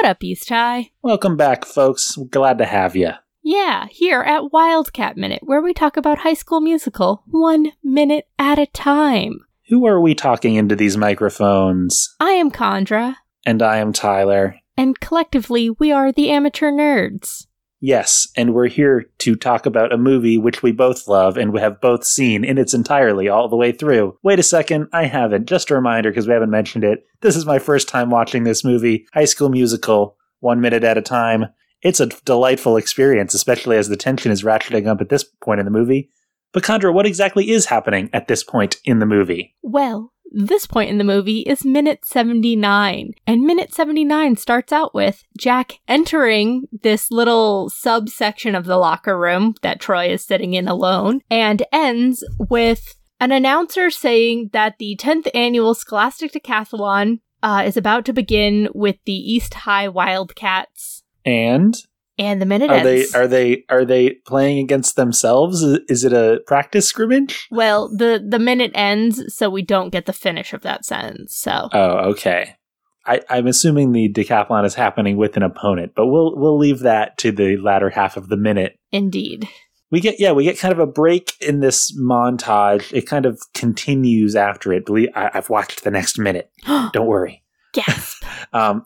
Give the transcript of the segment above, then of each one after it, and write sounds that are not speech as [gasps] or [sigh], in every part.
What up, East High? Welcome back, folks. Glad to have you. Yeah, here at Wildcat Minute, where we talk about High School Musical one minute at a time. Who are we talking into these microphones? I am Chandra, And I am Tyler. and collectively we are the Amateur Nerds. Yes, and we're here to talk about a movie which we both love and we have both seen in its entirely all the way through. Wait a second, I haven't. Just a reminder because we haven't mentioned it. This is my first time watching this movie, High School Musical, one minute at a time. It's a delightful experience, especially as the tension is ratcheting up at this point in the movie. But Chandra, what exactly is happening at this point in the movie? Well, this point in the movie is minute 79, and minute 79 starts out with Jack entering this little subsection of the locker room that Troy is sitting in alone, and ends with an announcer saying that the 10th annual Scholastic Decathlon uh, is about to begin with the East High Wildcats. And And the minute are they are they are they playing against themselves? Is- it a practice scrimmage? well, the the minute ends, so we don't get the finish of that sentence. So Oh, okay. I, I'm assuming the decathlon is happening with an opponent, but we'll we'll leave that to the latter half of the minute. indeed. We get yeah, we get kind of a break in this montage. It kind of continues after it. Believe I, I've watched the next minute. [gasps] Don't worry. Gasp. [laughs] Um,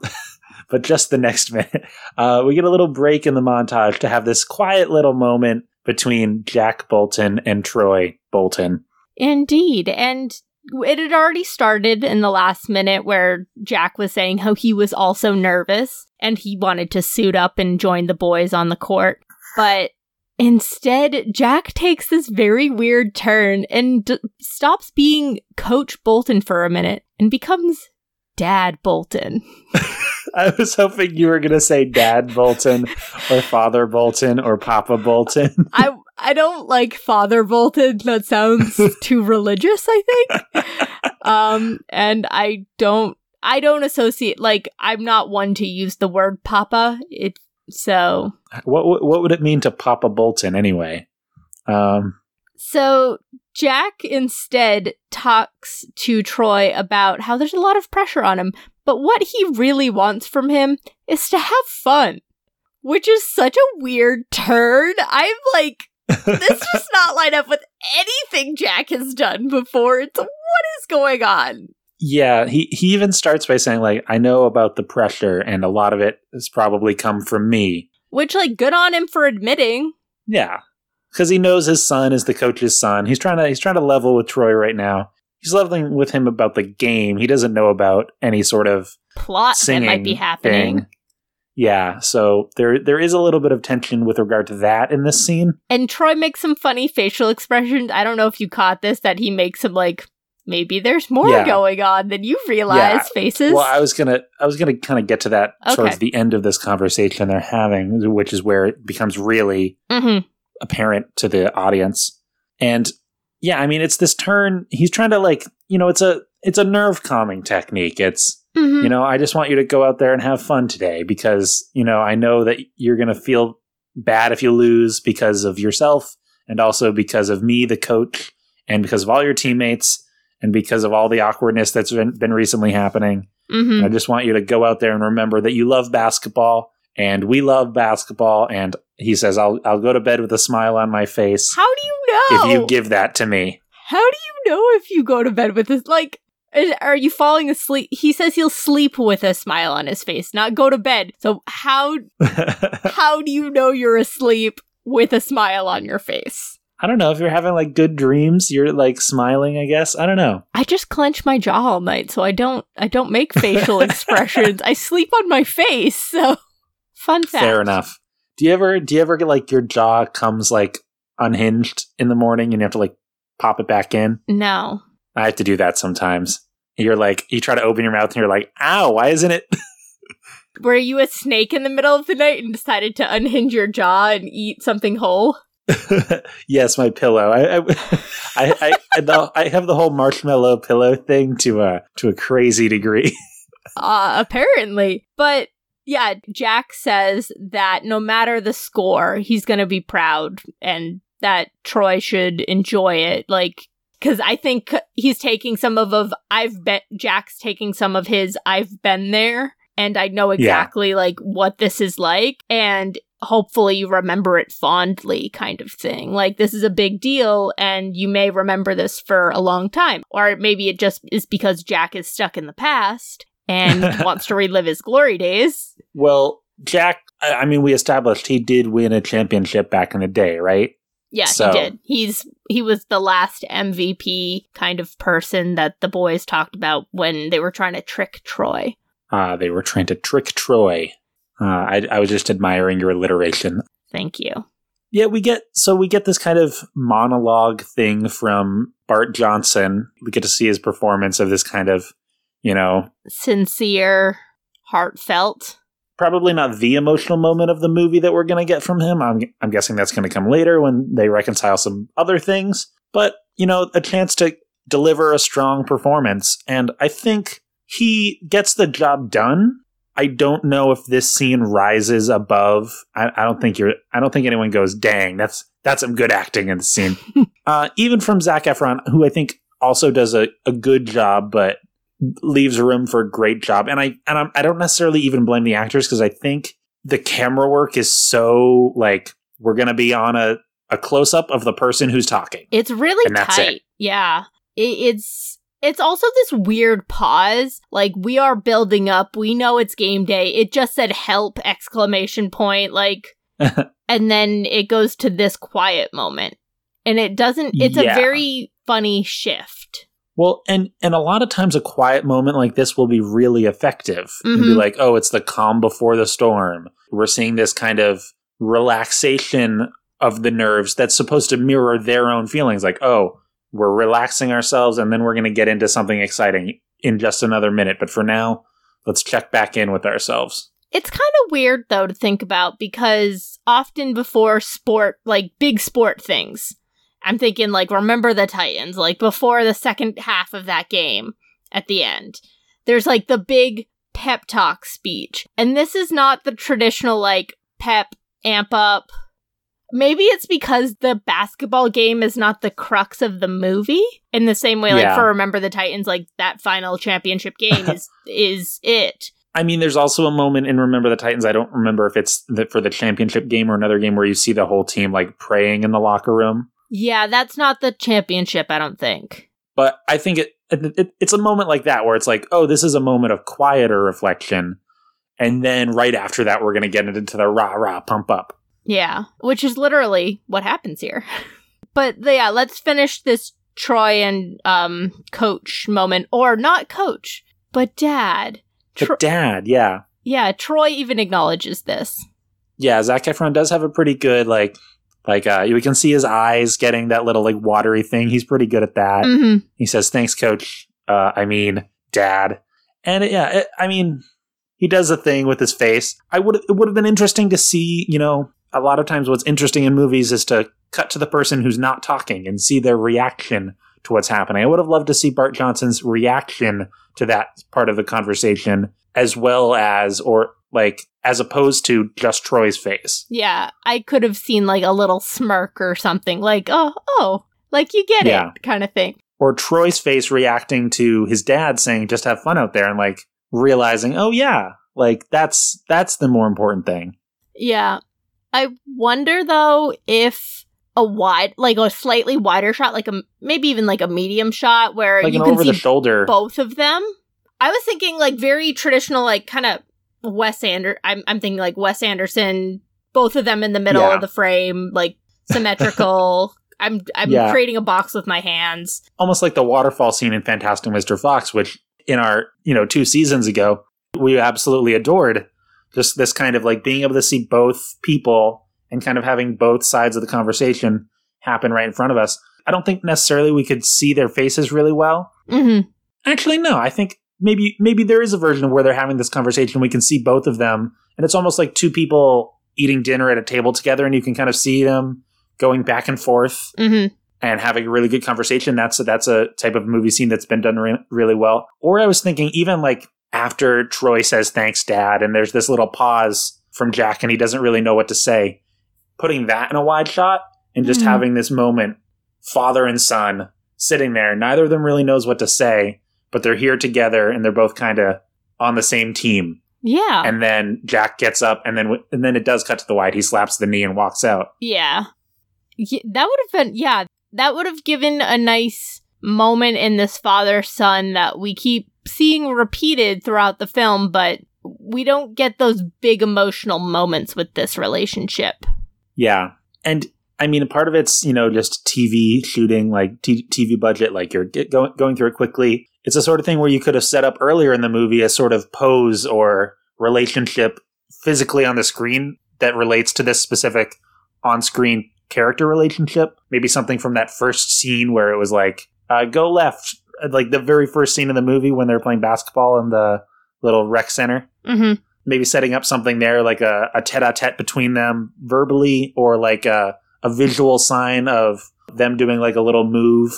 but just the next [laughs] minute, uh, we get a little break in the montage to have this quiet little moment between Jack Bolton and Troy Bolton. Indeed. And it had already started in the last minute where Jack was saying how he was also nervous and he wanted to suit up and join the boys on the court. But instead, Jack takes this very weird turn and d- stops being Coach Bolton for a minute and becomes Dad Bolton. [laughs] I was hoping you were going to say Dad Bolton or Father Bolton or Papa Bolton. [laughs] I I don't like Father Bolton. That sounds [laughs] too religious, I think. Um and I don't I don't associate like I'm not one to use the word papa. It so what what what would it mean to Papa Bolton anyway? Um, so Jack instead talks to Troy about how there's a lot of pressure on him, but what he really wants from him is to have fun. Which is such a weird turn. I'm like this [laughs] does not line up with anything Jack has done before. It's what is going on? yeah, he he even starts by saying like, "I know about the pressure, and a lot of it has probably come from me." Which, like, good on him for admitting. Yeah, because he knows his son is the coach's son. He's trying to he's trying to level with Troy right now. He's leveling with him about the game. He doesn't know about any sort of Plot that might be happening. thing. Yeah, so there there is a little bit of tension with regard to that in this scene. And Troy makes some funny facial expressions. I don't know if you caught this, that he makes some, like, maybe there's more Yeah. going on than you realize faces. Well, I was gonna I was gonna kind of get to that Okay. towards the end of this conversation they're having, which is where it becomes really hmm apparent to the audience. And yeah, I mean, it's this turn. He's trying to like, you know, it's a it's a nerve calming technique. It's hmm you know, I just want you to go out there and have fun today because you know I know that you're gonna feel bad if you lose because of yourself and also because of me, the coach, and because of all your teammates and because of all the awkwardness that's been, been recently happening. hmm I just want you to go out there and remember that you love basketball and we love basketball. And he says, I'll, I'll go to bed with a smile on my face How do you know? if you give that to me. How do you know if you go to bed with this? Like, are you falling asleep? He says he'll sleep with a smile on his face, not go to bed. So how [laughs] how do you know you're asleep with a smile on your face? I don't know if you're having like good dreams, you're like smiling, I guess. I don't know. I just clench my jaw all night, so I don't I don't make facial [laughs] expressions. I sleep on my face. So fun fact. Fair enough. Do you ever, do you ever get like your jaw comes like unhinged in the morning and you have to like pop it back in? No. I have to do that sometimes. You're like, you try to open your mouth and you're like, ow, why isn't it? [laughs] Were you a snake in the middle of the night and decided to unhinge your jaw and eat something whole? [laughs] yes, my pillow. I I, [laughs] I, I, I, the, I have the whole marshmallow pillow thing to a to a crazy degree. Uh, apparently. But yeah, Jack says that no matter the score, he's going to be proud and that Troy should enjoy it. Like, because I think he's taking some of, of I've been, Jack's taking some of his I've been there and I know exactly like what this is like and hopefully you remember it fondly kind of thing. Like this is a big deal and you may remember this for a long time. Or maybe it just is because Jack is stuck in the past and [laughs] wants to relive his glory days. Well, Jack, I mean, we established he did win a championship back in the day, right? Yeah, So- he did. He's he was the last MVP kind of person that the boys talked about when they were trying to trick Troy. Uh, they were trying to trick Troy. Uh, I, I was just admiring your alliteration. Thank you. Yeah, we get so we get this kind of monologue thing from Bart Johnson. We get to see his performance of this kind of, you know, Sincere, heartfelt. probably not the emotional moment of the movie that we're going to get from him. I'm I'm guessing that's going to come later when they reconcile some other things, but you know, a chance to deliver a strong performance and I think he gets the job done. I don't know if this scene rises above. I, I don't think you're. I don't think anyone goes, "Dang, that's that's some good acting in the scene." [laughs] uh, even from Zac Efron, who I think also does a, a good job, but leaves room for a great job. And I and I'm, I don't necessarily even blame the actors because I think the camera work is so like we're gonna be on a a close up of the person who's talking. It's really tight. it. Yeah. It, it's it's also this weird pause. Like we are building up. We know it's game day. It just said help exclamation point like [laughs] and then it goes to this quiet moment. And it doesn't it's Yeah. a very funny shift. Well, and and a lot of times a quiet moment like this will be really effective. You'll be mm-hmm. like, oh, it's the calm before the storm. We're seeing this kind of relaxation of the nerves that's supposed to mirror their own feelings. Like, oh, we're relaxing ourselves, and then we're going to get into something exciting in just another minute. But for now, let's check back in with ourselves. It's kind of weird though to think about because often before sport, like big sport things, I'm thinking like remember the Titans, like before the second half of that game at the end. There's like the big pep talk speech. And this is not the traditional like pep amp up. Maybe it's because the basketball game is not the crux of the movie in the same way like Yeah. for remember the Titans like that final championship game is [laughs] is it. I mean, there's also a moment in Remember the Titans. I don't remember if it's the, for the championship game or another game where you see the whole team like praying in the locker room. Yeah, that's not the championship, I don't think. but I think it, it, it it's a moment like that where it's like, oh, this is a moment of quieter reflection, and then right after that, we're gonna get it into the rah rah pump up. Yeah, which is literally what happens here. [laughs] but yeah, let's finish this Troy and um coach moment or not coach, but dad. But Tro- dad, yeah, yeah, Troy even acknowledges this. yeah, Zac Efron does have a pretty good like like uh we can see his eyes getting that little like watery thing. He's pretty good at that. Mhm. He says, "Thanks, coach." Uh, I mean, dad, and yeah, it, I mean, he does a thing with his face. I would it would have been interesting to see. You know, a lot of times what's interesting in movies is to cut to the person who's not talking and see their reaction to what's happening. I would have loved to see Bart Johnson's reaction to that part of the conversation, as well as or like as opposed to just Troy's face. Yeah, I could have seen like a little smirk or something like, "Oh, oh, like you get Yeah. it" kind of thing. or Troy's face reacting to his dad saying just have fun out there and like realizing oh yeah like that's that's the more important thing Yeah. I wonder though if a wide, like a slightly wider shot, like a maybe even like a medium shot where like you can see the shoulder both of them. I was thinking like very traditional, like kind of Wes Ander. I'm I'm thinking like Wes Anderson, both of them in the middle Yeah. of the frame, like symmetrical. [laughs] I'm I'm Yeah. creating a box with my hands. almost like the waterfall scene in fantastic mr fox which in our you know two seasons ago we absolutely adored just this kind of like being able to see both people and kind of having both sides of the conversation happen right in front of us i don't think necessarily we could see their faces really well hmm Actually, no. I think maybe maybe there is a version of where they're having this conversation. We can see both of them, and it's almost like two people eating dinner at a table together, and you can kind of see them going back and forth hmm and having a really good conversation. That's a, that's a type of movie scene that's been done re- really well. Or I was thinking even like after Troy says thanks, Dad, and there's this little pause from Jack, and he doesn't really know what to say. Putting that in a wide shot and just Mhm. having this moment, father and son sitting there. Neither of them really knows what to say, but they're here together and they're both kind of on the same team. Yeah. And then Jack gets up, and then and then it does cut to the wide. He slaps the knee and walks out. Yeah. yeah that would have been, yeah, that would have given a nice moment in this father son that we keep seeing repeated throughout the film, but we don't get those big emotional moments with this relationship. Yeah. And I mean, part of it's, you know, just TV shooting, like t- TV budget, like you're going, going through it quickly. It's a sort of thing where you could have set up earlier in the movie a sort of pose or relationship physically on the screen that relates to this specific on screen character relationship. Maybe something from that first scene where it was like, uh, go left, like the very first scene in the movie when they're playing basketball in the little rec center. Mm-hmm. Maybe setting up something there, like a, a tete-a-tete between them verbally, or like a, a visual sign of them doing like a little move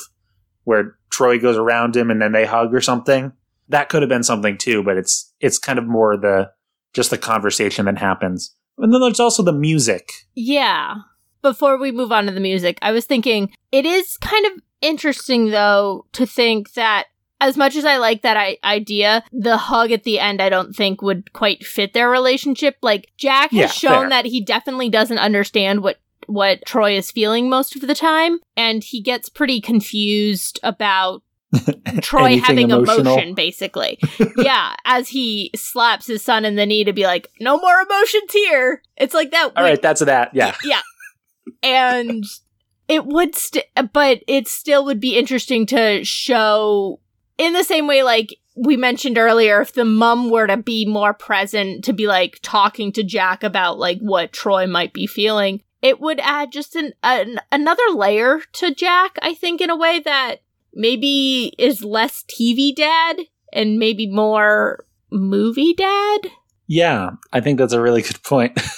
where Troy goes around him and then they hug or something. That could have been something too, but it's it's kind of more the just the conversation that happens. And then there's also the music. Yeah. Before we move on to the music, I was thinking it is kind of interesting though to think that as much as I like that I- idea, the hug at the end I don't think would quite fit their relationship. Like Jack has Yeah, shown fair. that he definitely doesn't understand what what Troy is feeling most of the time and he gets pretty confused about [laughs] Troy having emotional. emotion basically. [laughs] yeah, as he slaps his son in the knee to be like, "No more emotions here." It's like that All right, that's that. Yeah. [laughs] yeah. And it would st- but it still would be interesting to show in the same way like we mentioned earlier if the mom were to be more present to be like talking to Jack about like what Troy might be feeling it would add just an, an another layer to Jack I think in a way that maybe is less TV dad and maybe more movie dad Yeah, I think that's a really good point. [laughs]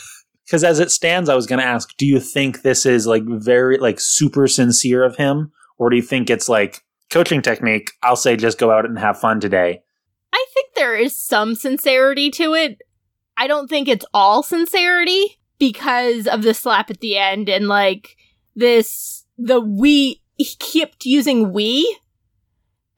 Because as it stands, I was going to ask, do you think this is like very, like super sincere of him? Or do you think it's like coaching technique? I'll say just go out and have fun today. I think there is some sincerity to it. I don't think it's all sincerity because of the slap at the end and like this the we he kept using we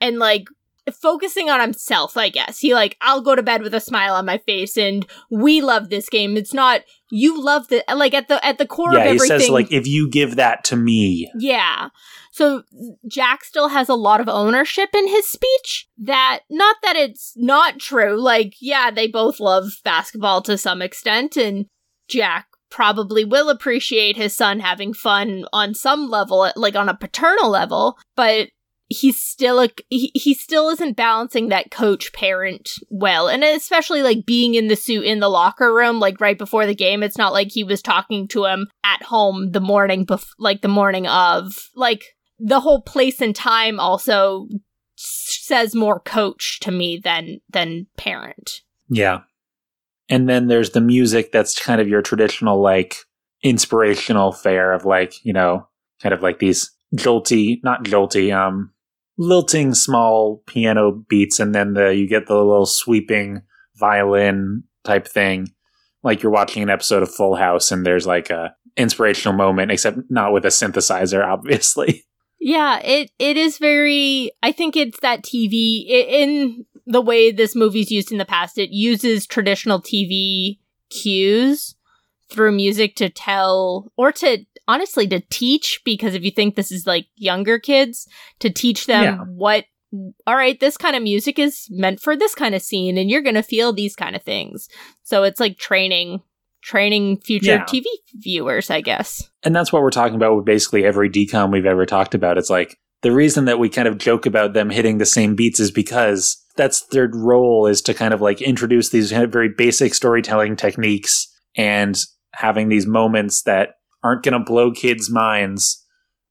and like focusing on himself, I guess. He like I'll go to bed with a smile on my face and we love this game. It's not you love the like at the at the core of yeah, he says like, if you give that to me. Yeah. So Jack still has a lot of ownership in his speech. That, not that it's not true. Like, yeah, they both love basketball to some extent, and Jack probably will appreciate his son having fun on some level, like on a paternal level, but he's still a he, he still isn't balancing that coach parent well. And especially like being in the suit in the locker room like right before the game it's not like he was talking to him at home the morning bef- like the morning of. Like the whole place and time also says more coach to me than than parent. Yeah. And then there's the music that's kind of your traditional, like, inspirational fare of, like, you know, kind of like these jolty, not jolty, um, lilting small piano beats. And then the, you get the little sweeping violin type thing. Like you're watching an episode of Full House and there's like a inspirational moment, except not with a synthesizer, [laughs] obviously. Yeah, it it is very. I think it's that TV i- in the way this movie's used in the past. It uses traditional TV cues through music to tell or to honestly to teach. Because if you think this is like younger kids, to teach them Yeah. what. All right, this kind of music is meant for this kind of scene, and you're gonna feel these kind of things. So it's like training, training future Yeah. TV viewers, I guess. And that's what we're talking about with basically every DCOM we've ever talked about. It's like the reason that we kind of joke about them hitting the same beats is because that's their role is to kind of like introduce these very basic storytelling techniques and having these moments that aren't going to blow kids' minds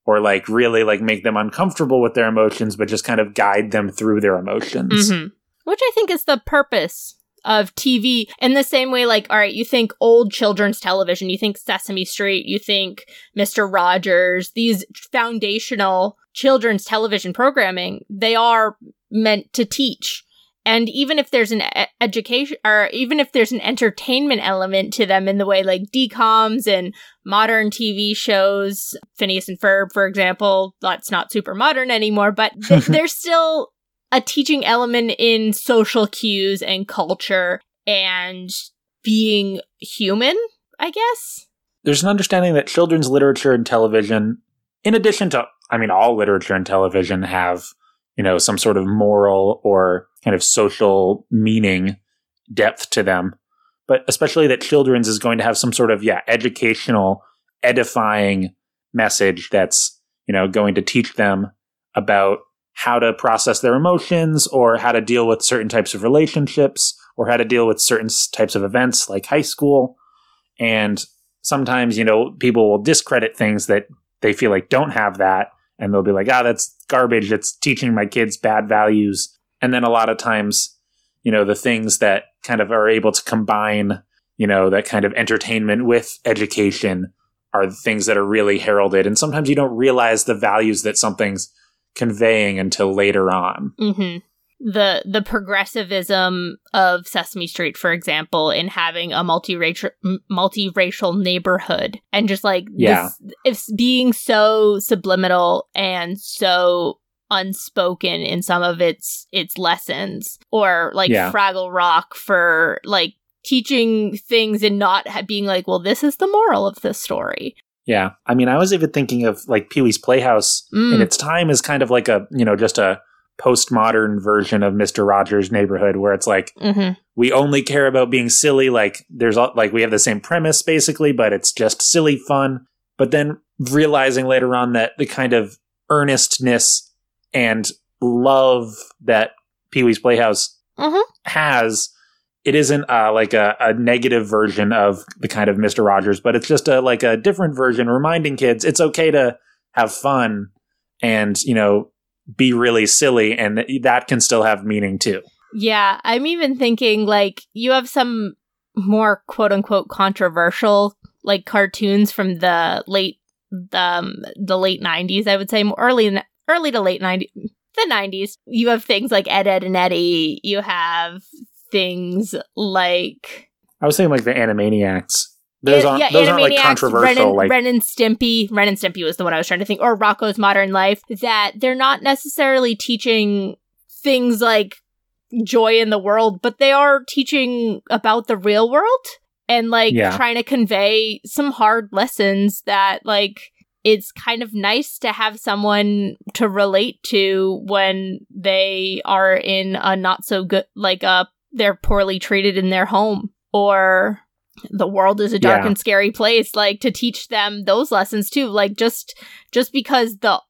or like really like make them uncomfortable with their emotions, but just kind of guide them through their emotions. Mhm. Which I think is the purpose of TV in the same way, like, all right, you think old children's television, you think Sesame Street, you think Mr. Rogers, these foundational children's television programming, they are meant to teach. And even if there's an education or even if there's an entertainment element to them in the way like DComs and modern TV shows, Phineas and Ferb, for example, that's not super modern anymore, but [laughs] th- there's still a teaching element in social cues and culture and being human, I guess. There's an understanding that children's literature and television, in addition to, I mean, all literature and television have, you know, some sort of moral or kind of social meaning depth to them. But especially that children's is going to have some sort of, yeah, educational, edifying message that's, you know, going to teach them about how to process their emotions or how to deal with certain types of relationships or how to deal with certain types of events like high school. And sometimes, you know, people will discredit things that they feel like don't have that. And they'll be like, ah, that's garbage. It's teaching my kids bad values. And then a lot of times, you know, the things that kind of are able to combine, you know, that kind of entertainment with education are the things that are really heralded. And sometimes you don't realize the values that something's conveying until later on. Mm-hmm. The the progressivism of Sesame Street, for example, in having a multiracial multiracial neighborhood, and just like yeah, this, it's being so subliminal and so unspoken in some of its its lessons, or like Yeah. Fraggle Rock for like teaching things and not being like, well, this is the moral of this story. Yeah. I mean, I was even thinking of like Pee Wee's Playhouse Mm. in its time is kind of like a, you know, just a postmodern version of Mr. Rogers' Neighborhood where it's like hmm we only care about being silly. Like there's all, like we have the same premise basically, but it's just silly fun. But then realizing later on that the kind of earnestness and love that Pee Wee's Playhouse Mhm. has, it isn't uh, like a, a negative version of the kind of Mr. Rogers, but it's just a like a different version, reminding kids it's okay to have fun and you know be really silly, and that, that can still have meaning too. Yeah, I'm even thinking like you have some more quote unquote controversial like cartoons from the late the, um, the late 90s, I would say, early early to late 90s, the 90s. You have things like Ed Edd n Eddy. You have things like I was saying like the Animaniacs. Those aren't yeah, those aren't like Animaniacs, controversial. Ren and, like Ren and Stimpy. Ren and Stimpy was the one I was trying to think, or Rocko's Modern Life. That they're not necessarily teaching things like joy in the world, but they are teaching about the real world and like Yeah. trying to convey some hard lessons that like it's kind of nice to have someone to relate to when they are in a not so good like uh they're poorly treated in their home or the world is a dark Yeah. and scary place like to teach them those lessons too like just just because the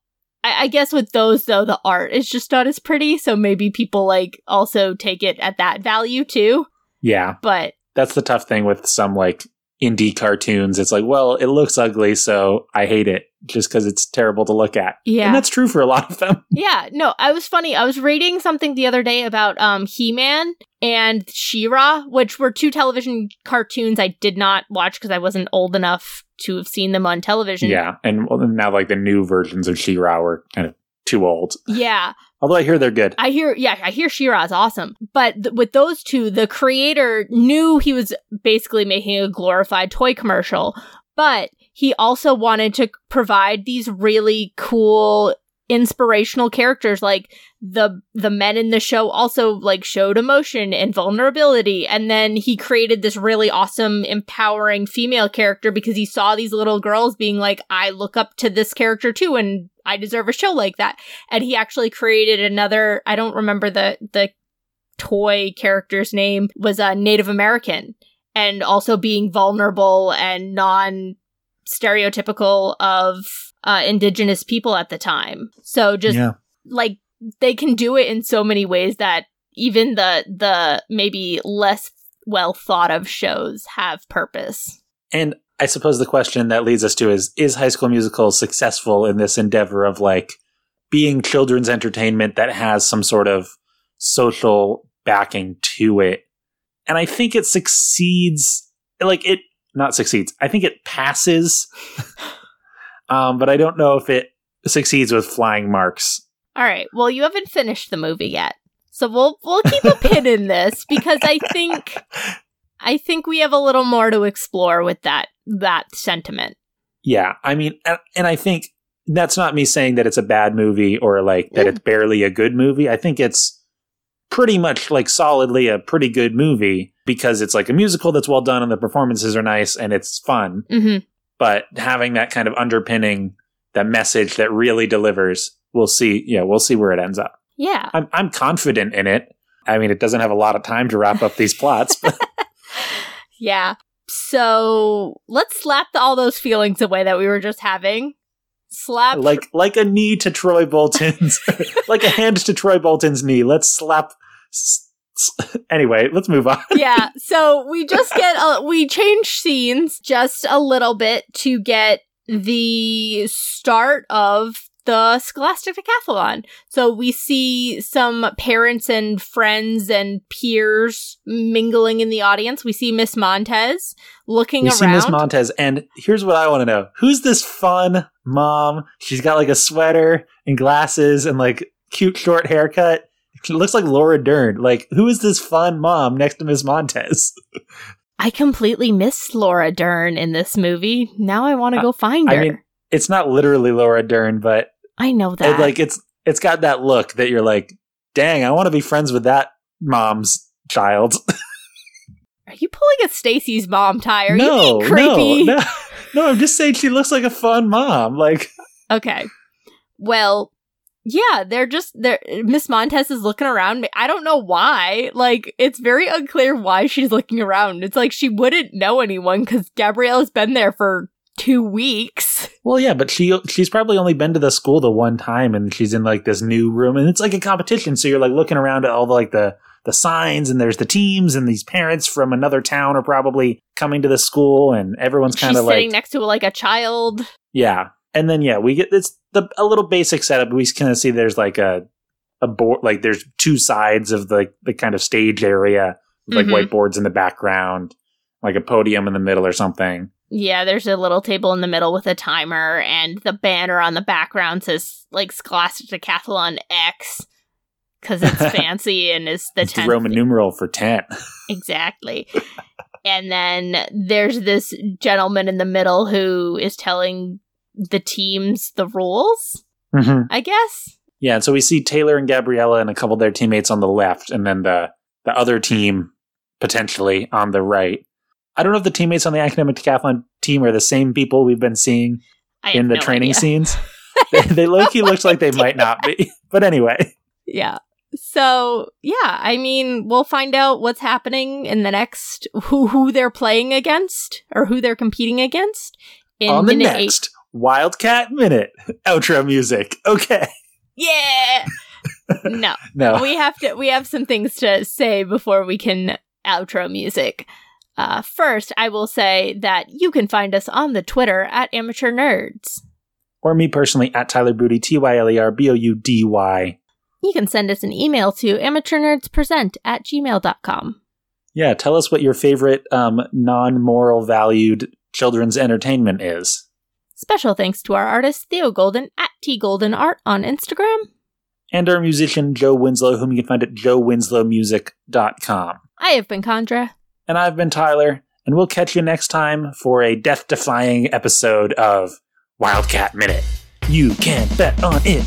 I, I guess with those though the art is just not as pretty so maybe people like also take it at that value too yeah, but that's the tough thing with some like indie cartoons. It's like, well, it looks ugly, so I hate it just because it's terrible to look at. Yeah. and that's true for a lot of them. [laughs] Yeah, no, I was funny. I was reading something the other day about um He-Man and She-Ra, which were two television cartoons I did not watch because I wasn't old enough to have seen them on television. Yeah, and well, now like the new versions of She-Ra are kind of too old. Yeah. Although I hear they're good. I hear yeah, I hear She-Ra is awesome. But th- with those two, the creator knew he was basically making a glorified toy commercial, but he also wanted to provide these really cool inspirational characters like the the men in the show also like showed emotion and vulnerability and then he created this really awesome empowering female character because he saw these little girls being like I look up to this character too and I deserve a show like that. And he actually created another I don't remember the the toy character's name was a Native American and also being vulnerable and non stereotypical of uh, indigenous people at the time. So just yeah, like they can do it in so many ways that even the the maybe less well thought of shows have purpose. and I suppose the question that leads us to is: Is High School Musical successful in this endeavor of like being children's entertainment that has some sort of social backing to it? And I think it succeeds. Like it not succeeds. I think it passes. [laughs] um, but I don't know if it succeeds with flying marks. All right. Well, you haven't finished the movie yet. So we'll we'll keep a pin in this because I think I think we have a little more to explore with that that sentiment. Yeah, I mean, and, and I think that's not me saying that it's a bad movie or like that Yeah. it's barely a good movie. I think it's pretty much like solidly a pretty good movie because it's like a musical that's well done and the performances are nice and it's fun. hmm But having that kind of underpinning, that message that really delivers, we'll see. Yeah, we'll see where it ends up. Yeah. I'm I'm confident in it. I mean, it doesn't have a lot of time to wrap up these plots, but [laughs] [laughs] Yeah. So let's slap all those feelings away that we were just having. Slap. like like a knee to Troy Bolton's, [laughs] like a hand to Troy Bolton's knee. Let's slap. s- [laughs] Anyway, let's move on. [laughs] yeah. So we just get a, we change scenes just a little bit to get the start of the Scholastic Decathlon. So we see some parents and friends and peers mingling in the audience. We see Miss Montez looking We around. see Miss Montez, and here's what I want to know: Who's this fun mom? She's got like a sweater and glasses and like cute short haircut. She looks like Laura Dern. Like, who is this fun mom next to Miss Montez? I completely missed Laura Dern in this movie. Now I want to go find I her. I, mean, it's not literally Laura Dern, but I know that. it, like it's it's got that look that you're like, dang, I want to be friends with that mom's child. [laughs] Are you pulling a Stacy's mom tie? Are no, you being creepy? no, no, no. I'm just saying she looks like a fun mom. Like, Okay. Well, yeah, they're just they're Miss Montez is looking around. I don't know why. Like, it's very unclear why she's looking around. It's like she wouldn't know anyone because Gabriella's been there for two weeks. well, yeah, but she she's probably only been to the school the one time, and she's in like this new room, and it's like a competition. So you're like looking around at all the like the the signs, and there's the teams, and these parents from another town are probably coming to the school, and everyone's kind of like sitting next to like a child. Yeah. And then yeah, we get this the a little basic setup. We kind of see there's like a a board like there's two sides of the the kind of stage area, like Mhm. whiteboards in the background, like a podium in the middle or something. Yeah, there's a little table in the middle with a timer, and the banner on the background says like Scholastic Decathlon X because it's [laughs] fancy and is the It's the Roman numeral for ten. [laughs] Exactly. and then there's this gentleman in the middle who is telling the teams the rules, Mhm. I guess. Yeah, and so we see Taylor and Gabriella and a couple of their teammates on the left, and then the the other team potentially on the right. I don't know if the teammates on the academic decathlon team are the same people we've been seeing I in the no training idea. scenes. [laughs] they, they low key looks like they might not be, [laughs] but anyway. Yeah. So yeah, I mean, we'll find out what's happening in the next who who they're playing against or who they're competing against in on the minute next Wildcat Minute [laughs] outro music. Okay. Yeah. [laughs] no, No. we have to. We have some things to say before we can outro music. Uh, first, I will say that you can find us on the Twitter at Amateur Nerds. or me personally at Tyler Boudy, T Y L E R B O U D Y. You can send us an email to amateurnerdspresent at gmail.com. Yeah, tell us what your favorite um, non moral valued children's entertainment is. Special thanks to our artist Theo Golden at T Golden Art on Instagram. And our musician Joe Winslow, whom you can find at joewinslowmusic.com. I have been Chandra. And I've been Tyler, and we'll catch you next time for a death defying episode of Wildcat Minute. You can bet on it.